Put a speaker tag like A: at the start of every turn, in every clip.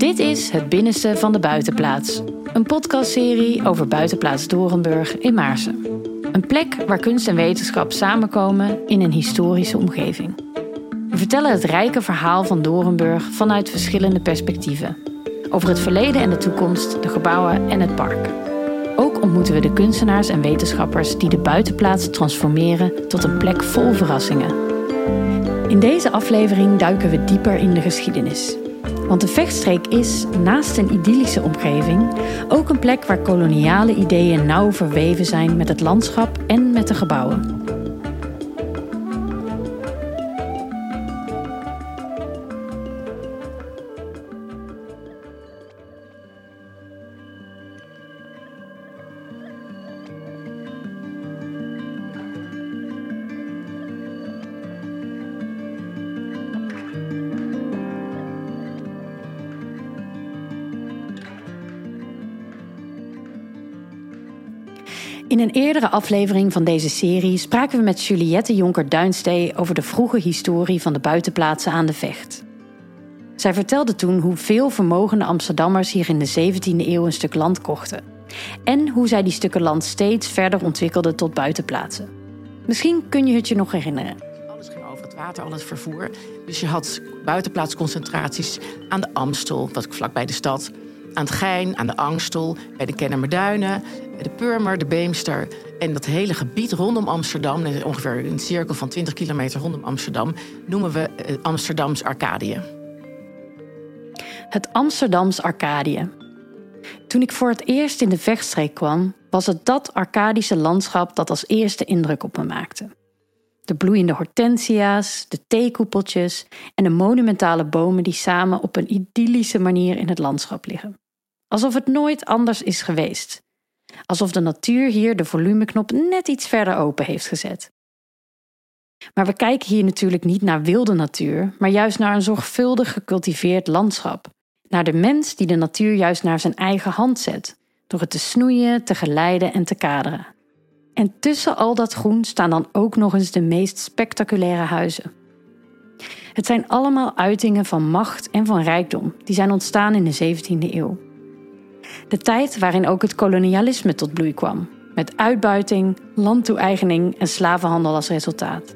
A: Dit is Het Binnenste van de Buitenplaats. Een podcastserie over Buitenplaats Dorenburg in Maarsen. Een plek waar kunst en wetenschap samenkomen in een historische omgeving. We vertellen het rijke verhaal van Dorenburg vanuit verschillende perspectieven. Over het verleden en de toekomst, de gebouwen en het park. Ook ontmoeten we de kunstenaars en wetenschappers die de buitenplaats transformeren tot een plek vol verrassingen. In deze aflevering duiken we dieper in de geschiedenis. Want de vechtstreek is, naast een idyllische omgeving, ook een plek waar koloniale ideeën nauw verweven zijn met het landschap en met de gebouwen. In een eerdere aflevering van deze serie spraken we met Juliette Jonker-Duinstee over de vroege historie van de buitenplaatsen aan de Vecht. Zij vertelde toen hoe veel vermogende Amsterdammers hier in de 17e eeuw een stuk land kochten. En hoe zij die stukken land steeds verder ontwikkelden tot buitenplaatsen. Misschien kun je het je nog herinneren.
B: Alles ging over het water, al het vervoer. Dus je had buitenplaatsconcentraties aan de Amstel, wat vlakbij de stad aan het Gein, aan de Angstel, bij de Kennemerduinen, de Purmer, de Beemster. En dat hele gebied rondom Amsterdam, ongeveer een cirkel van 20 kilometer rondom Amsterdam, noemen we eh, Amsterdams Arcadië.
A: Het Amsterdams Arcadië. Toen ik voor het eerst in de vechtstreek kwam, was het dat Arcadische landschap dat als eerste indruk op me maakte. De bloeiende hortensia's, de theekoepeltjes en de monumentale bomen die samen op een idyllische manier in het landschap liggen. Alsof het nooit anders is geweest. Alsof de natuur hier de volumeknop net iets verder open heeft gezet. Maar we kijken hier natuurlijk niet naar wilde natuur, maar juist naar een zorgvuldig gecultiveerd landschap. Naar de mens die de natuur juist naar zijn eigen hand zet, door het te snoeien, te geleiden en te kaderen. En tussen al dat groen staan dan ook nog eens de meest spectaculaire huizen. Het zijn allemaal uitingen van macht en van rijkdom die zijn ontstaan in de 17e eeuw. De tijd waarin ook het kolonialisme tot bloei kwam, met uitbuiting, landtoe-eigening en slavenhandel als resultaat.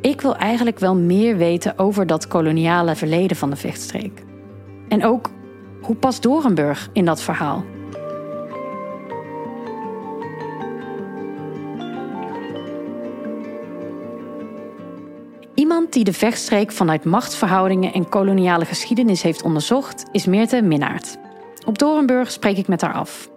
A: Ik wil eigenlijk wel meer weten over dat koloniale verleden van de vechtstreek. En ook hoe past Dorenburg in dat verhaal? Iemand die de vechtstreek vanuit machtsverhoudingen en koloniale geschiedenis heeft onderzocht, is Meerte Minnaert. Op Dorenburg spreek ik met haar af.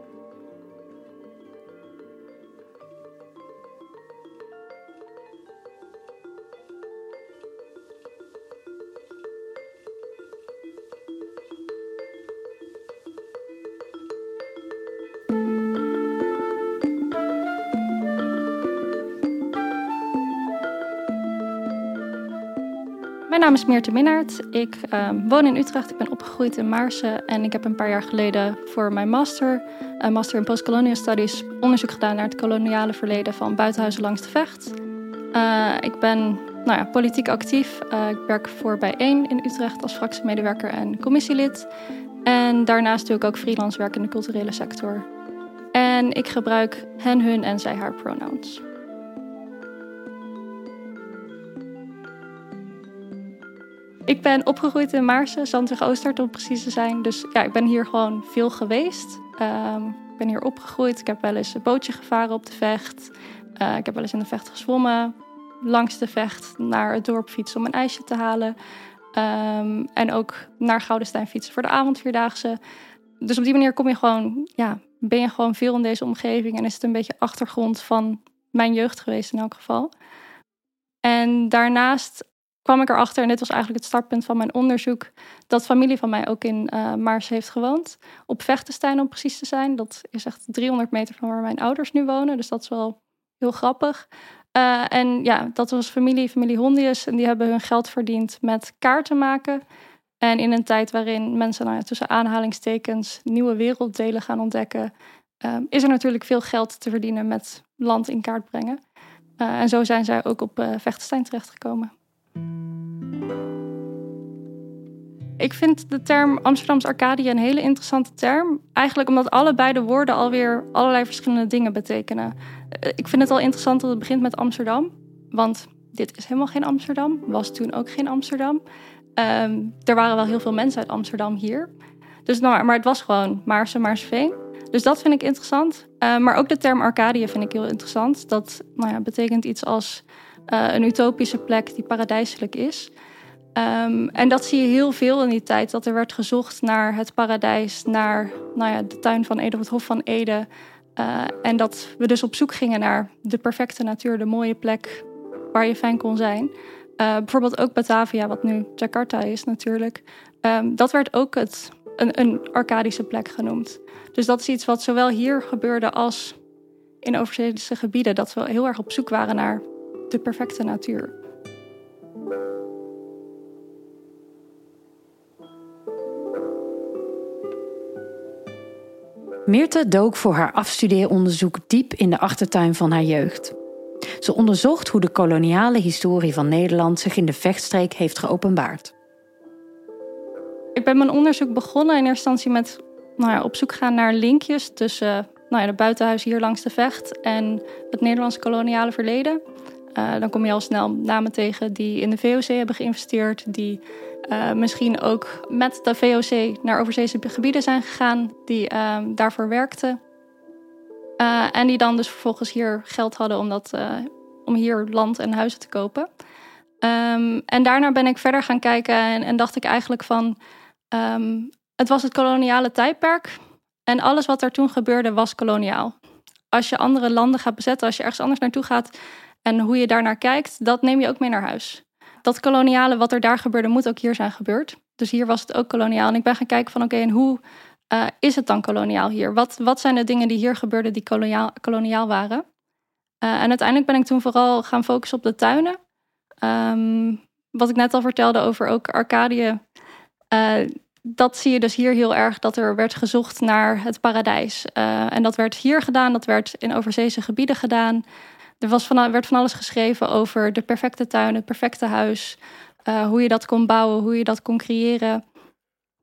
C: Is Meerte Minnaert. Ik ehm, woon in Utrecht. Ik ben opgegroeid in Maarsen. En ik heb een paar jaar geleden voor mijn master, een master in Postcolonial Studies, onderzoek gedaan naar het koloniale verleden van buitenhuizen langs de Vecht. Uh, ik ben nou ja, politiek actief. Uh, ik werk voor Bijeen in Utrecht als fractiemedewerker en commissielid. En daarnaast doe ik ook freelance werk in de culturele sector. En ik gebruik hen, hun en zij, haar pronouns. Ik ben opgegroeid in Maarsen, Zandweg-Oostert om precies te zijn. Dus ja, ik ben hier gewoon veel geweest. Um, ik ben hier opgegroeid. Ik heb wel eens een bootje gevaren op de vecht. Uh, ik heb wel eens in de vecht gezwommen. Langs de vecht naar het dorp fietsen om een ijsje te halen. Um, en ook naar Goudenstein fietsen voor de avondvierdaagse. Dus op die manier kom je gewoon, ja, ben je gewoon veel in deze omgeving. En is het een beetje achtergrond van mijn jeugd geweest in elk geval. En daarnaast kwam ik erachter, en dit was eigenlijk het startpunt van mijn onderzoek, dat familie van mij ook in uh, Maars heeft gewoond. Op Vechtenstein om precies te zijn. Dat is echt 300 meter van waar mijn ouders nu wonen. Dus dat is wel heel grappig. Uh, en ja, dat was familie, familie Hondius. En die hebben hun geld verdiend met kaarten maken. En in een tijd waarin mensen nou ja, tussen aanhalingstekens nieuwe werelddelen gaan ontdekken, uh, is er natuurlijk veel geld te verdienen met land in kaart brengen. en zo zijn zij ook op Vechtenstein terechtgekomen. Ik vind de term Amsterdamse Arcadië een hele interessante term. Eigenlijk omdat allebei de woorden alweer allerlei verschillende dingen betekenen. Eh, ik vind het al interessant dat het begint met Amsterdam. Want dit is helemaal geen Amsterdam. Was toen ook geen Amsterdam. Ehm, er waren wel heel veel mensen uit Amsterdam hier. Dus, nou, maar het was gewoon Maarsen, Maarsveen. Dus dat vind ik interessant. Uh, maar ook de term Arcadië vind ik heel interessant. Dat nou ja, betekent iets als uh, een utopische plek die paradijselijk is. Um, en dat zie je heel veel in die tijd. Dat er werd gezocht naar het paradijs, naar nou ja, de tuin van Ede, het Hof van Ede. Uh, en dat we dus op zoek gingen naar de perfecte natuur, de mooie plek waar je fijn kon zijn. Uh, bijvoorbeeld ook Batavia, wat nu Jakarta is natuurlijk. Um, dat werd ook het, een, een Arcadische plek genoemd. Dus dat is iets wat zowel hier gebeurde als in overzeese gebieden. Dat we heel erg op zoek waren naar de perfecte natuur.
A: Meerte dook voor haar afstudeeronderzoek diep in de achtertuin van haar jeugd. Ze onderzocht hoe de koloniale historie van Nederland zich in de vechtstreek heeft geopenbaard.
C: Ik ben mijn onderzoek begonnen in eerste instantie met nou ja, op zoek gaan naar linkjes tussen nou ja, de buitenhuis hier langs de vecht en het Nederlandse koloniale verleden. Uh, dan kom je al snel namen tegen die in de VOC hebben geïnvesteerd, die uh, misschien ook met de VOC naar overzeese gebieden zijn gegaan, die uh, daarvoor werkten. Uh, en die dan dus vervolgens hier geld hadden om, dat, om hier land en huizen te kopen. Um, en daarna ben ik verder gaan kijken en, dacht ik eigenlijk van... Um, het was het koloniale tijdperk en alles wat er toen gebeurde was koloniaal. Als je andere landen gaat bezetten, als je ergens anders naartoe gaat en hoe je daarnaar kijkt, dat neem je ook mee naar huis dat koloniale, wat er daar gebeurde, moet ook hier zijn gebeurd. Dus hier was het ook koloniaal. En ik ben gaan kijken van oké, en hoe uh, is het dan koloniaal hier? Wat, wat zijn de dingen die hier gebeurden die koloniaal, koloniaal waren? Uh, en uiteindelijk ben ik toen vooral gaan focussen op de tuinen. Um, wat ik net al vertelde over ook Arcadië. Uh, dat zie je dus hier heel erg, dat er werd gezocht naar het paradijs. en dat werd hier gedaan, dat werd in overzeese gebieden gedaan. Er was van, werd van alles geschreven over de perfecte tuin, het perfecte huis. Uh, hoe je dat kon bouwen, hoe je dat kon creëren.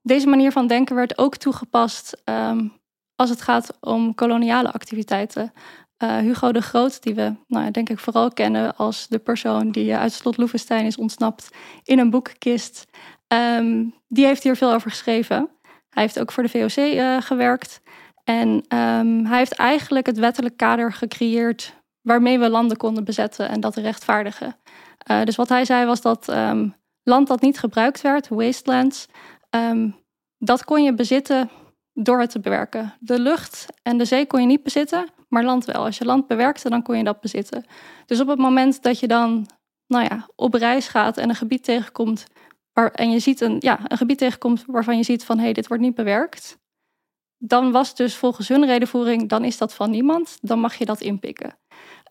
C: Deze manier van denken werd ook toegepast um, als het gaat om koloniale activiteiten. Uh, Hugo de Groot, die we nou, denk ik vooral kennen als de persoon die uit slot Loevestein is ontsnapt in een boekenkist, um, die heeft hier veel over geschreven. Hij heeft ook voor de VOC gewerkt. En um, hij heeft eigenlijk het wettelijk kader gecreëerd waarmee we landen konden bezetten en dat rechtvaardigen. Uh, dus wat hij zei was dat um, land dat niet gebruikt werd, wastelands, um, dat kon je bezitten door het te bewerken. De lucht en de zee kon je niet bezitten, maar land wel. Als je land bewerkte, dan kon je dat bezitten. Dus op het moment dat je dan nou ja, op reis gaat en een gebied tegenkomt waar, en je ziet een, ja, een gebied tegenkomt waarvan je ziet van hé, hey, dit wordt niet bewerkt, dan was dus volgens hun redenvoering, dan is dat van niemand, dan mag je dat inpikken.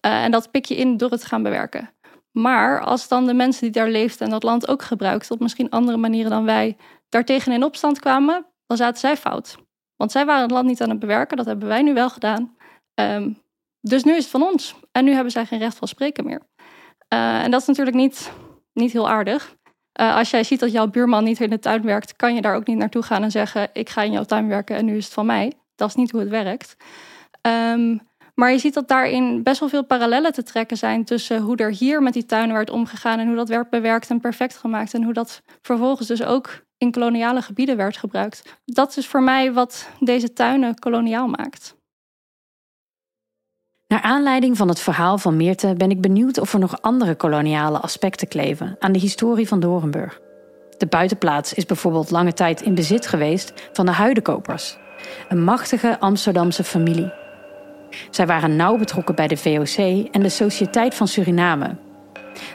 C: Uh, en dat pik je in door het te gaan bewerken. Maar als dan de mensen die daar leefden en dat land ook gebruikten, op misschien andere manieren dan wij, daartegen in opstand kwamen, dan zaten zij fout. Want zij waren het land niet aan het bewerken, dat hebben wij nu wel gedaan. Um, dus nu is het van ons. En nu hebben zij geen recht van spreken meer. Uh, en dat is natuurlijk niet, niet heel aardig. Uh, als jij ziet dat jouw buurman niet in de tuin werkt, kan je daar ook niet naartoe gaan en zeggen: Ik ga in jouw tuin werken en nu is het van mij. Dat is niet hoe het werkt. Um, maar je ziet dat daarin best wel veel parallellen te trekken zijn tussen hoe er hier met die tuinen werd omgegaan en hoe dat werd bewerkt en perfect gemaakt en hoe dat vervolgens dus ook in koloniale gebieden werd gebruikt. Dat is voor mij wat deze tuinen koloniaal maakt.
A: Naar aanleiding van het verhaal van Meerte ben ik benieuwd of er nog andere koloniale aspecten kleven aan de historie van Dorenburg. De buitenplaats is bijvoorbeeld lange tijd in bezit geweest van de Huidekopers, een machtige Amsterdamse familie. Zij waren nauw betrokken bij de VOC en de Sociëteit van Suriname.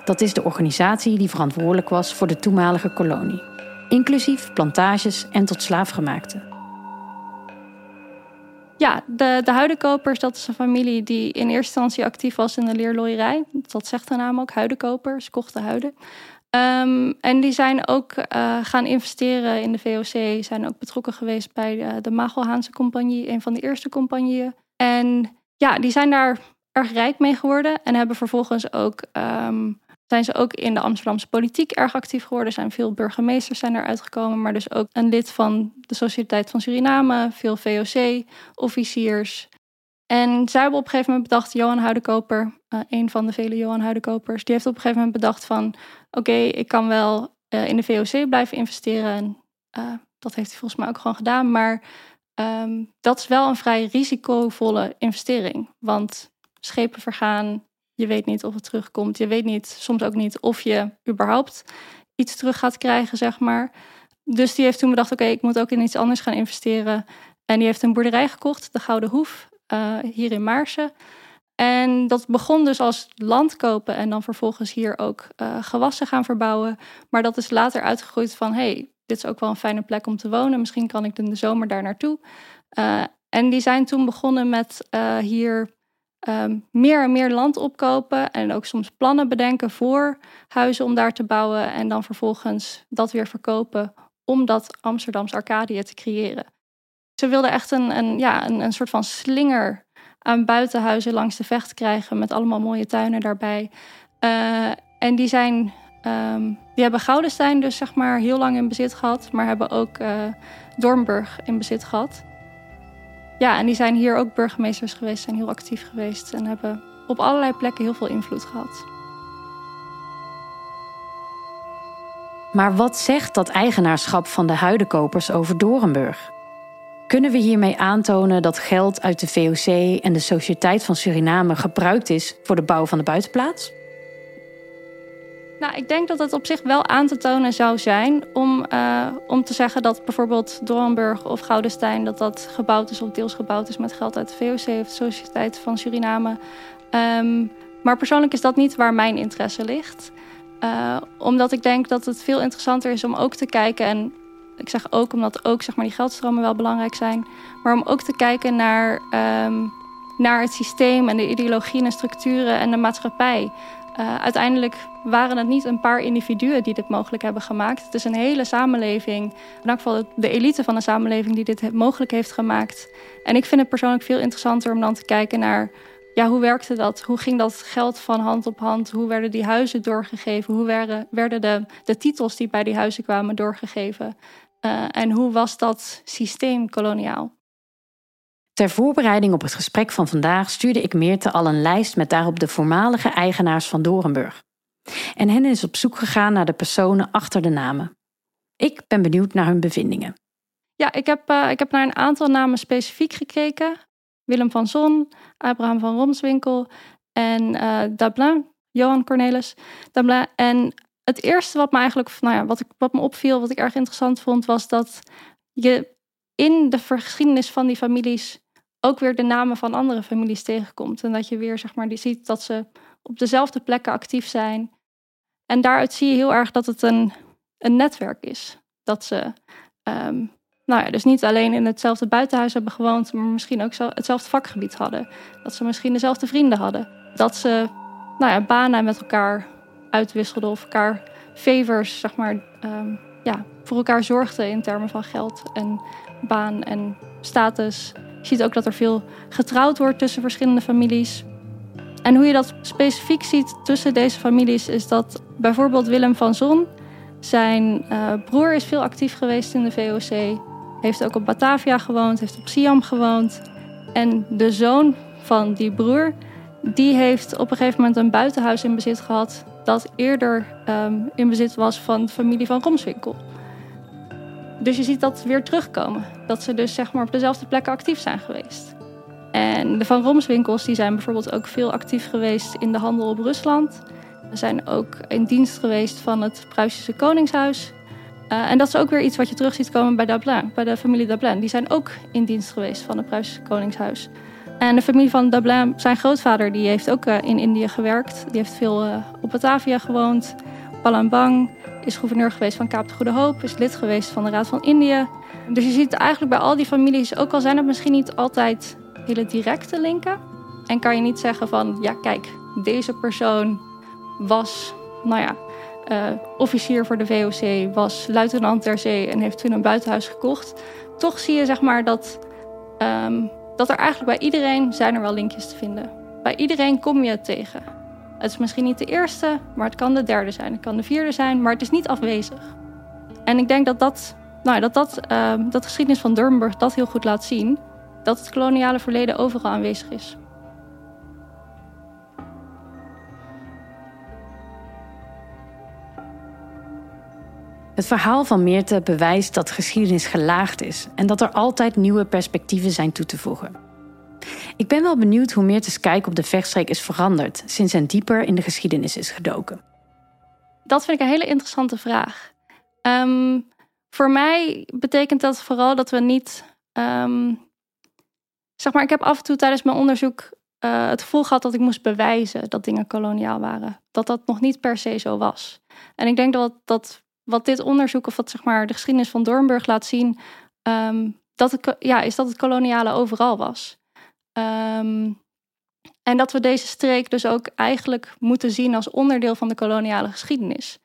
A: Dat is de organisatie die verantwoordelijk was voor de toenmalige kolonie, inclusief plantages en tot slaafgemaakte.
C: Ja, de, de Huidenkopers, dat is een familie die in eerste instantie actief was in de leerlooierij. Dat zegt de naam ook, Huidenkopers, kochten huiden. Um, en die zijn ook uh, gaan investeren in de VOC, zijn ook betrokken geweest bij de, de Magelhaanse Compagnie, een van de eerste compagnieën. En ja, die zijn daar erg rijk mee geworden en hebben vervolgens ook um, zijn ze ook in de Amsterdamse politiek erg actief geworden. Er zijn veel burgemeesters zijn eruit gekomen, maar dus ook een lid van de Sociëteit van Suriname, veel VOC-officiers. En zij hebben op een gegeven moment bedacht, Johan Huidenkoper, uh, een van de vele Johan Huidenkopers, die heeft op een gegeven moment bedacht van, oké, ik kan wel uh, in de VOC blijven investeren. En uh, dat heeft hij volgens mij ook gewoon gedaan, maar um, dat is wel een vrij risicovolle investering. Want schepen vergaan, je weet niet of het terugkomt. Je weet niet, soms ook niet of je überhaupt iets terug gaat krijgen, zeg maar. Dus die heeft toen bedacht, oké, ik moet ook in iets anders gaan investeren. En die heeft een boerderij gekocht, de Gouden Hoef, uh, hier in Maarsen. En dat begon dus als land kopen en dan vervolgens hier ook uh, gewassen gaan verbouwen. Maar dat is later uitgegroeid van, hey, dit is ook wel een fijne plek om te wonen. Misschien kan ik in de zomer daar naartoe. Uh, en die zijn toen begonnen met hier um, meer en meer land opkopen en ook soms plannen bedenken voor huizen om daar te bouwen en dan vervolgens dat weer verkopen om dat Amsterdamse Arcadië te creëren. Ze wilden echt een, een, ja, een, een soort van slinger aan buitenhuizen langs de vecht krijgen met allemaal mooie tuinen daarbij. Uh, en die zijn, um, die hebben Goudenstein dus zeg maar heel lang in bezit gehad, maar hebben ook uh, Dornburg in bezit gehad. Ja, en die zijn hier ook burgemeesters geweest, zijn heel actief geweest en hebben op allerlei plekken heel veel invloed gehad.
A: Maar wat zegt dat eigenaarschap van de huidenkopers over Dorenburg? Kunnen we hiermee aantonen dat geld uit de VOC en de Sociëteit van Suriname gebruikt is voor de bouw van de buitenplaats?
C: Nou, ik denk dat het op zich wel aan te tonen zou zijn om, uh, om te zeggen dat bijvoorbeeld Doornburg of Goudenstein dat dat gebouwd is of deels gebouwd is met geld uit de VOC of de Sociëteit van Suriname. Um, maar persoonlijk is dat niet waar mijn interesse ligt. Uh, omdat ik denk dat het veel interessanter is om ook te kijken en ik zeg ook omdat ook zeg maar, die geldstromen wel belangrijk zijn, maar om ook te kijken naar, um, naar het systeem en de ideologieën en structuren en de maatschappij. Uh, uiteindelijk waren het niet een paar individuen die dit mogelijk hebben gemaakt. Het is een hele samenleving, in elk geval de elite van de samenleving die dit mogelijk heeft gemaakt. En ik vind het persoonlijk veel interessanter om dan te kijken naar ja, hoe werkte dat? Hoe ging dat geld van hand op hand? Hoe werden die huizen doorgegeven? Hoe werden, werden de, de titels die bij die huizen kwamen doorgegeven? Uh, en hoe was dat systeem koloniaal?
A: Ter voorbereiding op het gesprek van vandaag stuurde ik Meerte al een lijst met daarop de voormalige eigenaars van Dorenburg. En hen is op zoek gegaan naar de personen achter de namen. Ik ben benieuwd naar hun bevindingen.
C: Ja, ik heb, uh, ik heb naar een aantal namen specifiek gekeken. Willem van Zon, Abraham van Romswinkel en uh, Johan Cornelis Dablin. En het eerste wat me eigenlijk, nou ja, wat, ik, wat me opviel, wat ik erg interessant vond, was dat je in de geschiedenis van die families ook weer de namen van andere families tegenkomt. En dat je weer, zeg maar, die ziet dat ze op dezelfde plekken actief zijn. En daaruit zie je heel erg dat het een, een netwerk is. Dat ze, um, nou ja, dus niet alleen in hetzelfde buitenhuis hebben gewoond, maar misschien ook zo, hetzelfde vakgebied hadden. Dat ze misschien dezelfde vrienden hadden. Dat ze, nou ja, banen met elkaar uitwisselden of elkaar favors, zeg maar, um, ja, voor elkaar zorgden in termen van geld en baan en status. Je ziet ook dat er veel getrouwd wordt tussen verschillende families. En hoe je dat specifiek ziet tussen deze families is dat bijvoorbeeld Willem van Zon, zijn uh, broer is veel actief geweest in de VOC, heeft ook op Batavia gewoond, heeft op Siam gewoond. En de zoon van die broer, die heeft op een gegeven moment een buitenhuis in bezit gehad dat eerder um, in bezit was van de familie van Romswinkel. Dus je ziet dat weer terugkomen. Dat ze dus zeg maar op dezelfde plekken actief zijn geweest. En de Van Romswinkels die zijn bijvoorbeeld ook veel actief geweest in de handel op Rusland. Ze zijn ook in dienst geweest van het Pruisische Koningshuis. Uh, en dat is ook weer iets wat je terug ziet komen bij Dablin, bij de familie Dablin. Die zijn ook in dienst geweest van het Pruisische Koningshuis. En de familie van Dablin, zijn grootvader, die heeft ook uh, in Indië gewerkt. Die heeft veel uh, op Batavia gewoond, Is gouverneur geweest van Kaap de Goede Hoop, is lid geweest van de Raad van Indië. Dus je ziet eigenlijk bij al die families, ook al zijn het misschien niet altijd hele directe linken, en kan je niet zeggen van, ja kijk, deze persoon was, nou ja, uh, officier voor de VOC, was luitenant ter zee en heeft toen een buitenhuis gekocht. Toch zie je zeg maar dat, um, dat er eigenlijk bij iedereen zijn er wel linkjes te vinden. Bij iedereen kom je het tegen. Het is misschien niet de eerste, maar het kan de derde zijn. Het kan de vierde zijn, maar het is niet afwezig. En ik denk dat dat, nou, dat, dat, uh, dat de geschiedenis van Durbanburg dat heel goed laat zien. Dat het koloniale verleden overal aanwezig is.
A: Het verhaal van Meerte bewijst dat geschiedenis gelaagd is en dat er altijd nieuwe perspectieven zijn toe te voegen. Ik ben wel benieuwd hoe Meerte's kijk op de vechtstreek is veranderd sinds hij dieper in de geschiedenis is gedoken.
C: Dat vind ik een hele interessante vraag. Um, voor mij betekent dat vooral dat we niet. Um, zeg maar, ik heb af en toe tijdens mijn onderzoek uh, het gevoel gehad dat ik moest bewijzen dat dingen koloniaal waren. Dat dat nog niet per se zo was. En ik denk dat, dat wat dit onderzoek, of wat zeg maar de geschiedenis van Doornburg laat zien, um, dat ja, is dat het koloniale overal was. Um, en dat we deze streek dus ook eigenlijk moeten zien als onderdeel van de koloniale geschiedenis.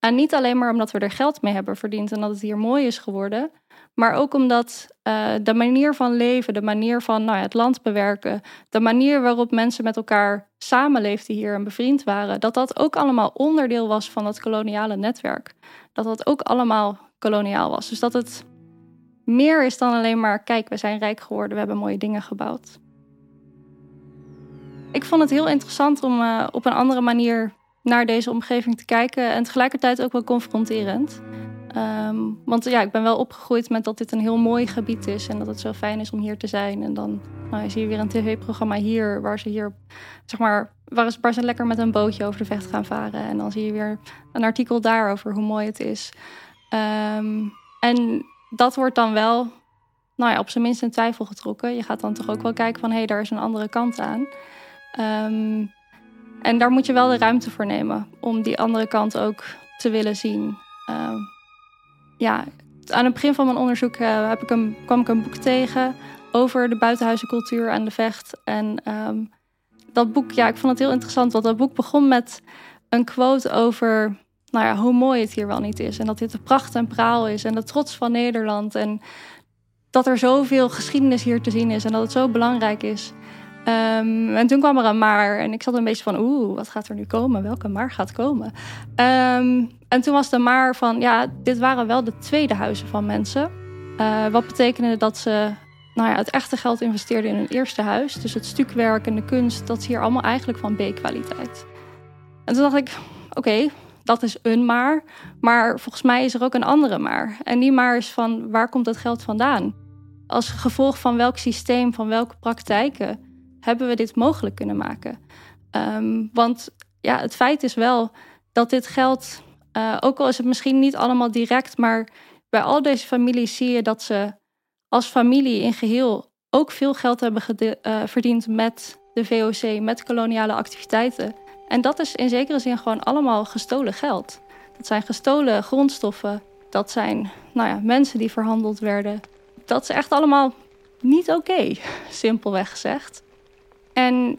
C: En niet alleen maar omdat we er geld mee hebben verdiend en dat het hier mooi is geworden, maar ook omdat uh, de manier van leven, de manier van nou ja, het land bewerken, de manier waarop mensen met elkaar samenleefden hier en bevriend waren, dat dat ook allemaal onderdeel was van het koloniale netwerk. Dat dat ook allemaal koloniaal was. Dus dat het meer is dan alleen maar, kijk, we zijn rijk geworden, we hebben mooie dingen gebouwd. Ik vond het heel interessant om uh, op een andere manier naar deze omgeving te kijken en tegelijkertijd ook wel confronterend. Um, want ja, ik ben wel opgegroeid met dat dit een heel mooi gebied is en dat het zo fijn is om hier te zijn. En dan nou, zie je weer een tv-programma hier waar ze hier, zeg maar, waar ze, waar lekker met een bootje over de vecht gaan varen. En dan zie je weer een artikel daarover hoe mooi het is. Um, en dat wordt dan wel, nou ja, op zijn minst in twijfel getrokken. Je gaat dan toch ook wel kijken van hé, hey, daar is een andere kant aan. Um, en daar moet je wel de ruimte voor nemen om die andere kant ook te willen zien. Uh, ja, aan het begin van mijn onderzoek uh, heb ik een, kwam ik een boek tegen over de buitenhuizencultuur en de vecht. En um, dat boek, ja, ik vond het heel interessant, want dat boek begon met een quote over nou ja, hoe mooi het hier wel niet is. En dat dit de pracht en praal is en de trots van Nederland. En dat er zoveel geschiedenis hier te zien is en dat het zo belangrijk is. Um, en toen kwam er een maar en ik zat een beetje van, oeh, wat gaat er nu komen? Welke maar gaat komen? Um, en toen was de maar van, ja, dit waren wel de tweede huizen van mensen. Uh, wat betekende dat ze nou ja, het echte geld investeerden in hun eerste huis. Dus het stukwerk en de kunst, dat is hier allemaal eigenlijk van B-kwaliteit. En toen dacht ik, oké, dat is een maar. Maar volgens mij is er ook een andere maar. En die maar is van, waar komt dat geld vandaan? Als gevolg van welk systeem, van welke praktijken hebben we dit mogelijk kunnen maken? Um, want ja, het feit is wel dat dit geld, uh, ook al is het misschien niet allemaal direct, maar bij al deze families zie je dat ze als familie in geheel ook veel geld hebben uh, verdiend met de VOC, met koloniale activiteiten. En dat is in zekere zin gewoon allemaal gestolen geld. Dat zijn gestolen grondstoffen, dat zijn nou ja, mensen die verhandeld werden. Dat is echt allemaal niet oké, simpelweg gezegd. En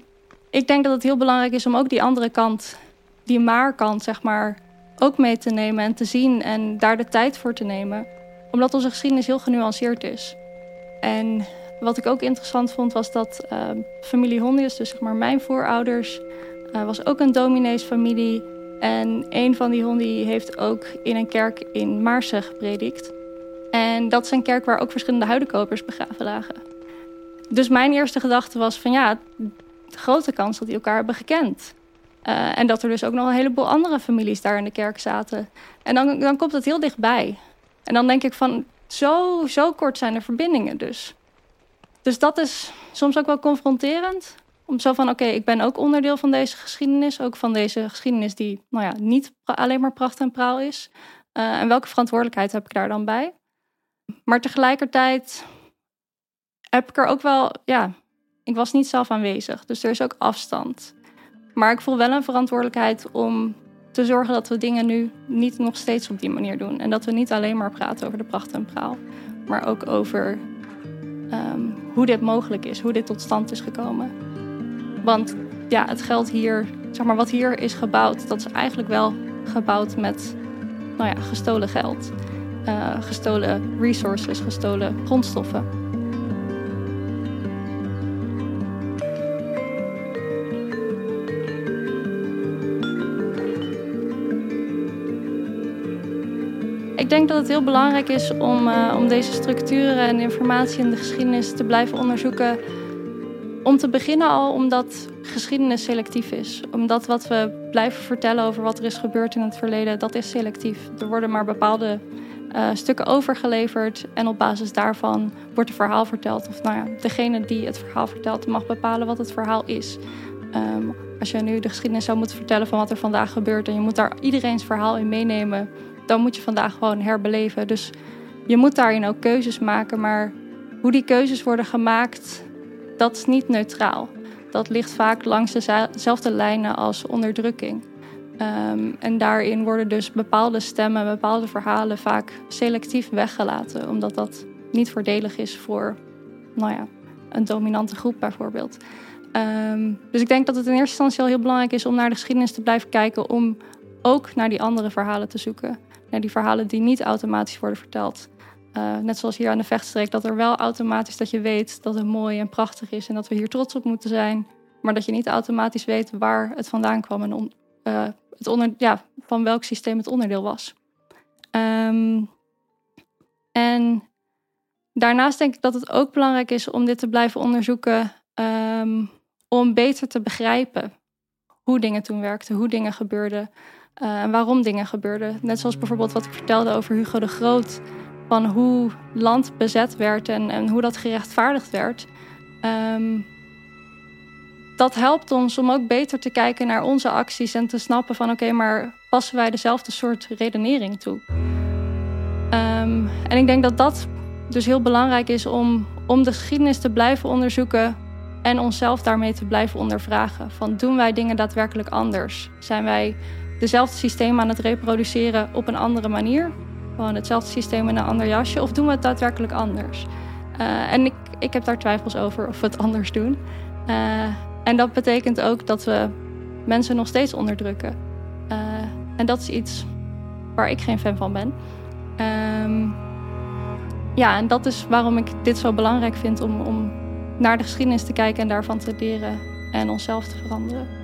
C: ik denk dat het heel belangrijk is om ook die andere kant, die maar-kant, zeg maar, ook mee te nemen en te zien en daar de tijd voor te nemen. Omdat onze geschiedenis heel genuanceerd is. En wat ik ook interessant vond was dat uh, familie Hondius, dus zeg maar mijn voorouders, uh, was ook een domineesfamilie. En een van die honden heeft ook in een kerk in Maarsen gepredikt. En dat is een kerk waar ook verschillende huidenkopers begraven lagen. Dus mijn eerste gedachte was van ja, de grote kans dat die elkaar hebben gekend. Uh, en dat er dus ook nog een heleboel andere families daar in de kerk zaten. En dan, dan komt het heel dichtbij. En dan denk ik van, zo, zo kort zijn de verbindingen dus. Dus dat is soms ook wel confronterend. Om zo van, oké, ik ben ook onderdeel van deze geschiedenis. Ook van deze geschiedenis die, nou ja, niet alleen maar pracht en praal is. Uh, en welke verantwoordelijkheid heb ik daar dan bij? Maar tegelijkertijd heb ik er ook wel, ja, ik was niet zelf aanwezig. Dus er is ook afstand. Maar ik voel wel een verantwoordelijkheid om te zorgen dat we dingen nu niet nog steeds op die manier doen. En dat we niet alleen maar praten over de pracht en praal, maar ook over um, hoe dit mogelijk is, hoe dit tot stand is gekomen. Want ja, het geld hier, zeg maar wat hier is gebouwd, dat is eigenlijk wel gebouwd met nou ja, gestolen geld. Uh, gestolen resources, gestolen grondstoffen. Ik denk dat het heel belangrijk is om, uh, om deze structuren en informatie in de geschiedenis te blijven onderzoeken. Om te beginnen al omdat geschiedenis selectief is. Omdat wat we blijven vertellen over wat er is gebeurd in het verleden, dat is selectief. Er worden maar bepaalde uh, stukken overgeleverd en op basis daarvan wordt het verhaal verteld. Of nou ja, degene die het verhaal vertelt mag bepalen wat het verhaal is. Um, als je nu de geschiedenis zou moeten vertellen van wat er vandaag gebeurt en je moet daar iedereen's verhaal in meenemen, dan moet je vandaag gewoon herbeleven. Dus je moet daarin ook keuzes maken, maar hoe die keuzes worden gemaakt, dat is niet neutraal. Dat ligt vaak langs dezelfde lijnen als onderdrukking. Um, en daarin worden dus bepaalde stemmen, bepaalde verhalen vaak selectief weggelaten, omdat dat niet voordelig is voor nou ja, een dominante groep bijvoorbeeld. Um, dus ik denk dat het in eerste instantie al heel belangrijk is om naar de geschiedenis te blijven kijken, om ook naar die andere verhalen te zoeken. Naar die verhalen die niet automatisch worden verteld. Uh, net zoals hier aan de vechtstreek, dat er wel automatisch dat je weet dat het mooi en prachtig is en dat we hier trots op moeten zijn. Maar dat je niet automatisch weet waar het vandaan kwam en uh, het onder, ja, van welk systeem het onderdeel was. Um, en daarnaast denk ik dat het ook belangrijk is om dit te blijven onderzoeken. Um, om beter te begrijpen hoe dingen toen werkten, hoe dingen gebeurden uh, waarom dingen gebeurden. Net zoals bijvoorbeeld wat ik vertelde over Hugo de Groot, van hoe land bezet werd en, en hoe dat gerechtvaardigd werd. Um, dat helpt ons om ook beter te kijken naar onze acties en te snappen van oké, maar passen wij dezelfde soort redenering toe? Um, en ik denk dat dat dus heel belangrijk is om, om de geschiedenis te blijven onderzoeken en onszelf daarmee te blijven ondervragen. Van doen wij dingen daadwerkelijk anders? Zijn wij dezelfde systeem aan het reproduceren op een andere manier? Gewoon hetzelfde systeem in een ander jasje? Of doen we het daadwerkelijk anders? Uh, en ik, ik heb daar twijfels over of we het anders doen. Uh, en dat betekent ook dat we mensen nog steeds onderdrukken. Uh, en dat is iets waar ik geen fan van ben. Um, ja, en dat is waarom ik dit zo belangrijk vind om, om naar de geschiedenis te kijken en daarvan te leren en onszelf te veranderen.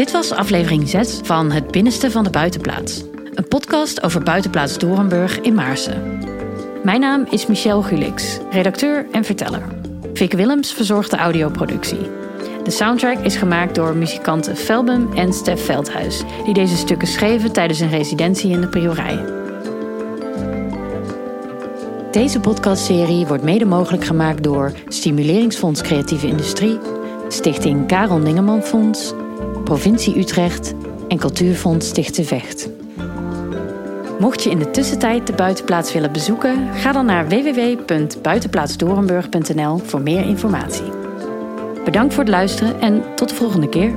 A: Dit was aflevering 6 van Het Binnenste van de Buitenplaats. Een podcast over Buitenplaats Dorenburg in Maarsen. Mijn naam is Michelle Gulix, redacteur en verteller. Vic Willems verzorgt de audioproductie. De soundtrack is gemaakt door muzikanten Felbum en Stef Veldhuis, die deze stukken schreven tijdens een residentie in de Priorij. Deze podcastserie wordt mede mogelijk gemaakt door Stimuleringsfonds Creatieve Industrie, Stichting Karel Ningeman Fonds provincie Utrecht en Cultuurfonds Stichte Vecht. Mocht je in de tussentijd de buitenplaats willen bezoeken, ga dan naar www.buitenplaatsdorenburg.nl voor meer informatie. Bedankt voor het luisteren en tot de volgende keer.